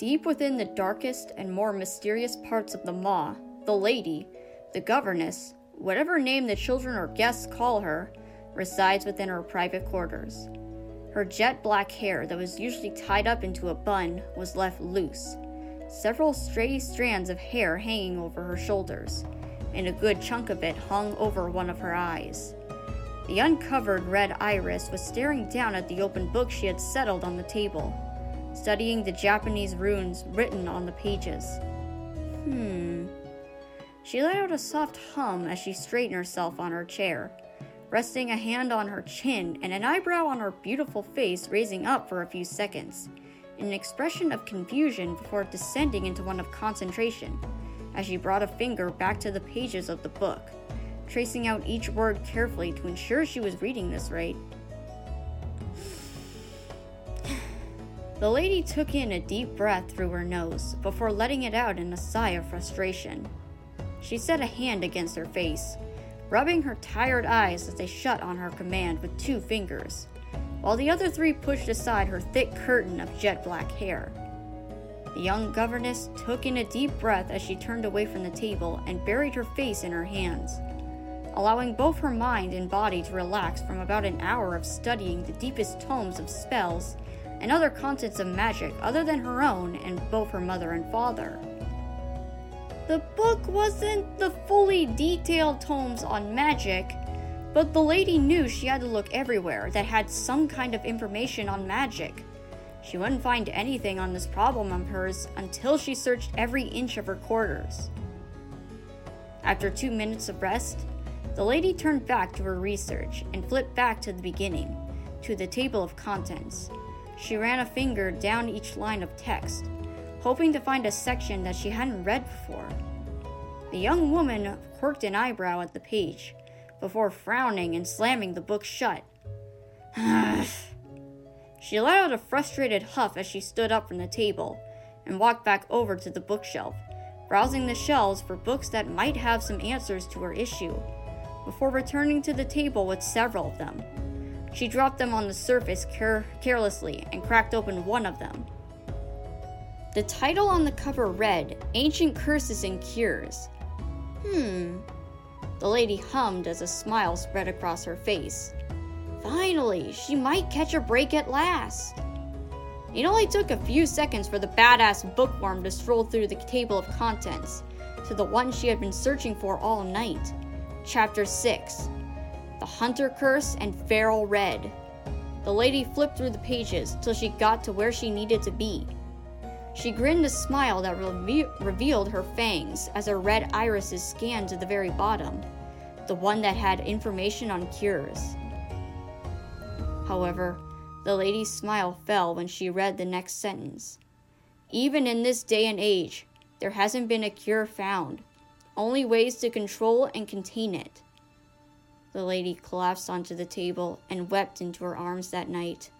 Deep within the darkest and more mysterious parts of the maw, the lady, the governess, whatever name the children or guests call her, resides within her private quarters. Her jet black hair, that was usually tied up into a bun, was left loose, several stray strands of hair hanging over her shoulders, and a good chunk of it hung over one of her eyes. The uncovered red iris was staring down at the open book she had settled on the table, studying the Japanese runes written on the pages. Hmm. She let out a soft hum as she straightened herself on her chair, resting a hand on her chin and an eyebrow on her beautiful face raising up for a few seconds, in an expression of confusion before descending into one of concentration, as she brought a finger back to the pages of the book tracing out each word carefully to ensure she was reading this right. The lady took in a deep breath through her nose before letting it out in a sigh of frustration. She set a hand against her face, rubbing her tired eyes as they shut on her command with two fingers, while the other three pushed aside her thick curtain of jet black hair. The young governess took in a deep breath as she turned away from the table and buried her face in her hands allowing both her mind and body to relax from about an hour of studying the deepest tomes of spells and other contents of magic other than her own and both her mother and father. The book wasn't the fully detailed tomes on magic, but the lady knew she had to look everywhere that had some kind of information on magic. She wouldn't find anything on this problem of hers until she searched every inch of her quarters. After two minutes of rest, the lady turned back to her research and flipped back to the beginning, to the table of contents. She ran a finger down each line of text, hoping to find a section that she hadn't read before. The young woman quirked an eyebrow at the page, before frowning and slamming the book shut. she let out a frustrated huff as she stood up from the table and walked back over to the bookshelf, browsing the shelves for books that might have some answers to her issue before returning to the table with several of them. She dropped them on the surface care- carelessly and cracked open one of them. The title on the cover read Ancient Curses and Cures. Hmm. The lady hummed as a smile spread across her face. Finally, she might catch a break at last. It only took a few seconds for the badass bookworm to stroll through the table of contents to the one she had been searching for all night. Chapter 6 The Hunter Curse and Feral Red. The lady flipped through the pages till she got to where she needed to be. She grinned a smile that reve- revealed her fangs as her red irises scanned to the very bottom, the one that had information on cures. However, the lady's smile fell when she read the next sentence. Even in this day and age, there hasn't been a cure found only ways to control and contain it. The lady collapsed onto the table and wept into her arms that night.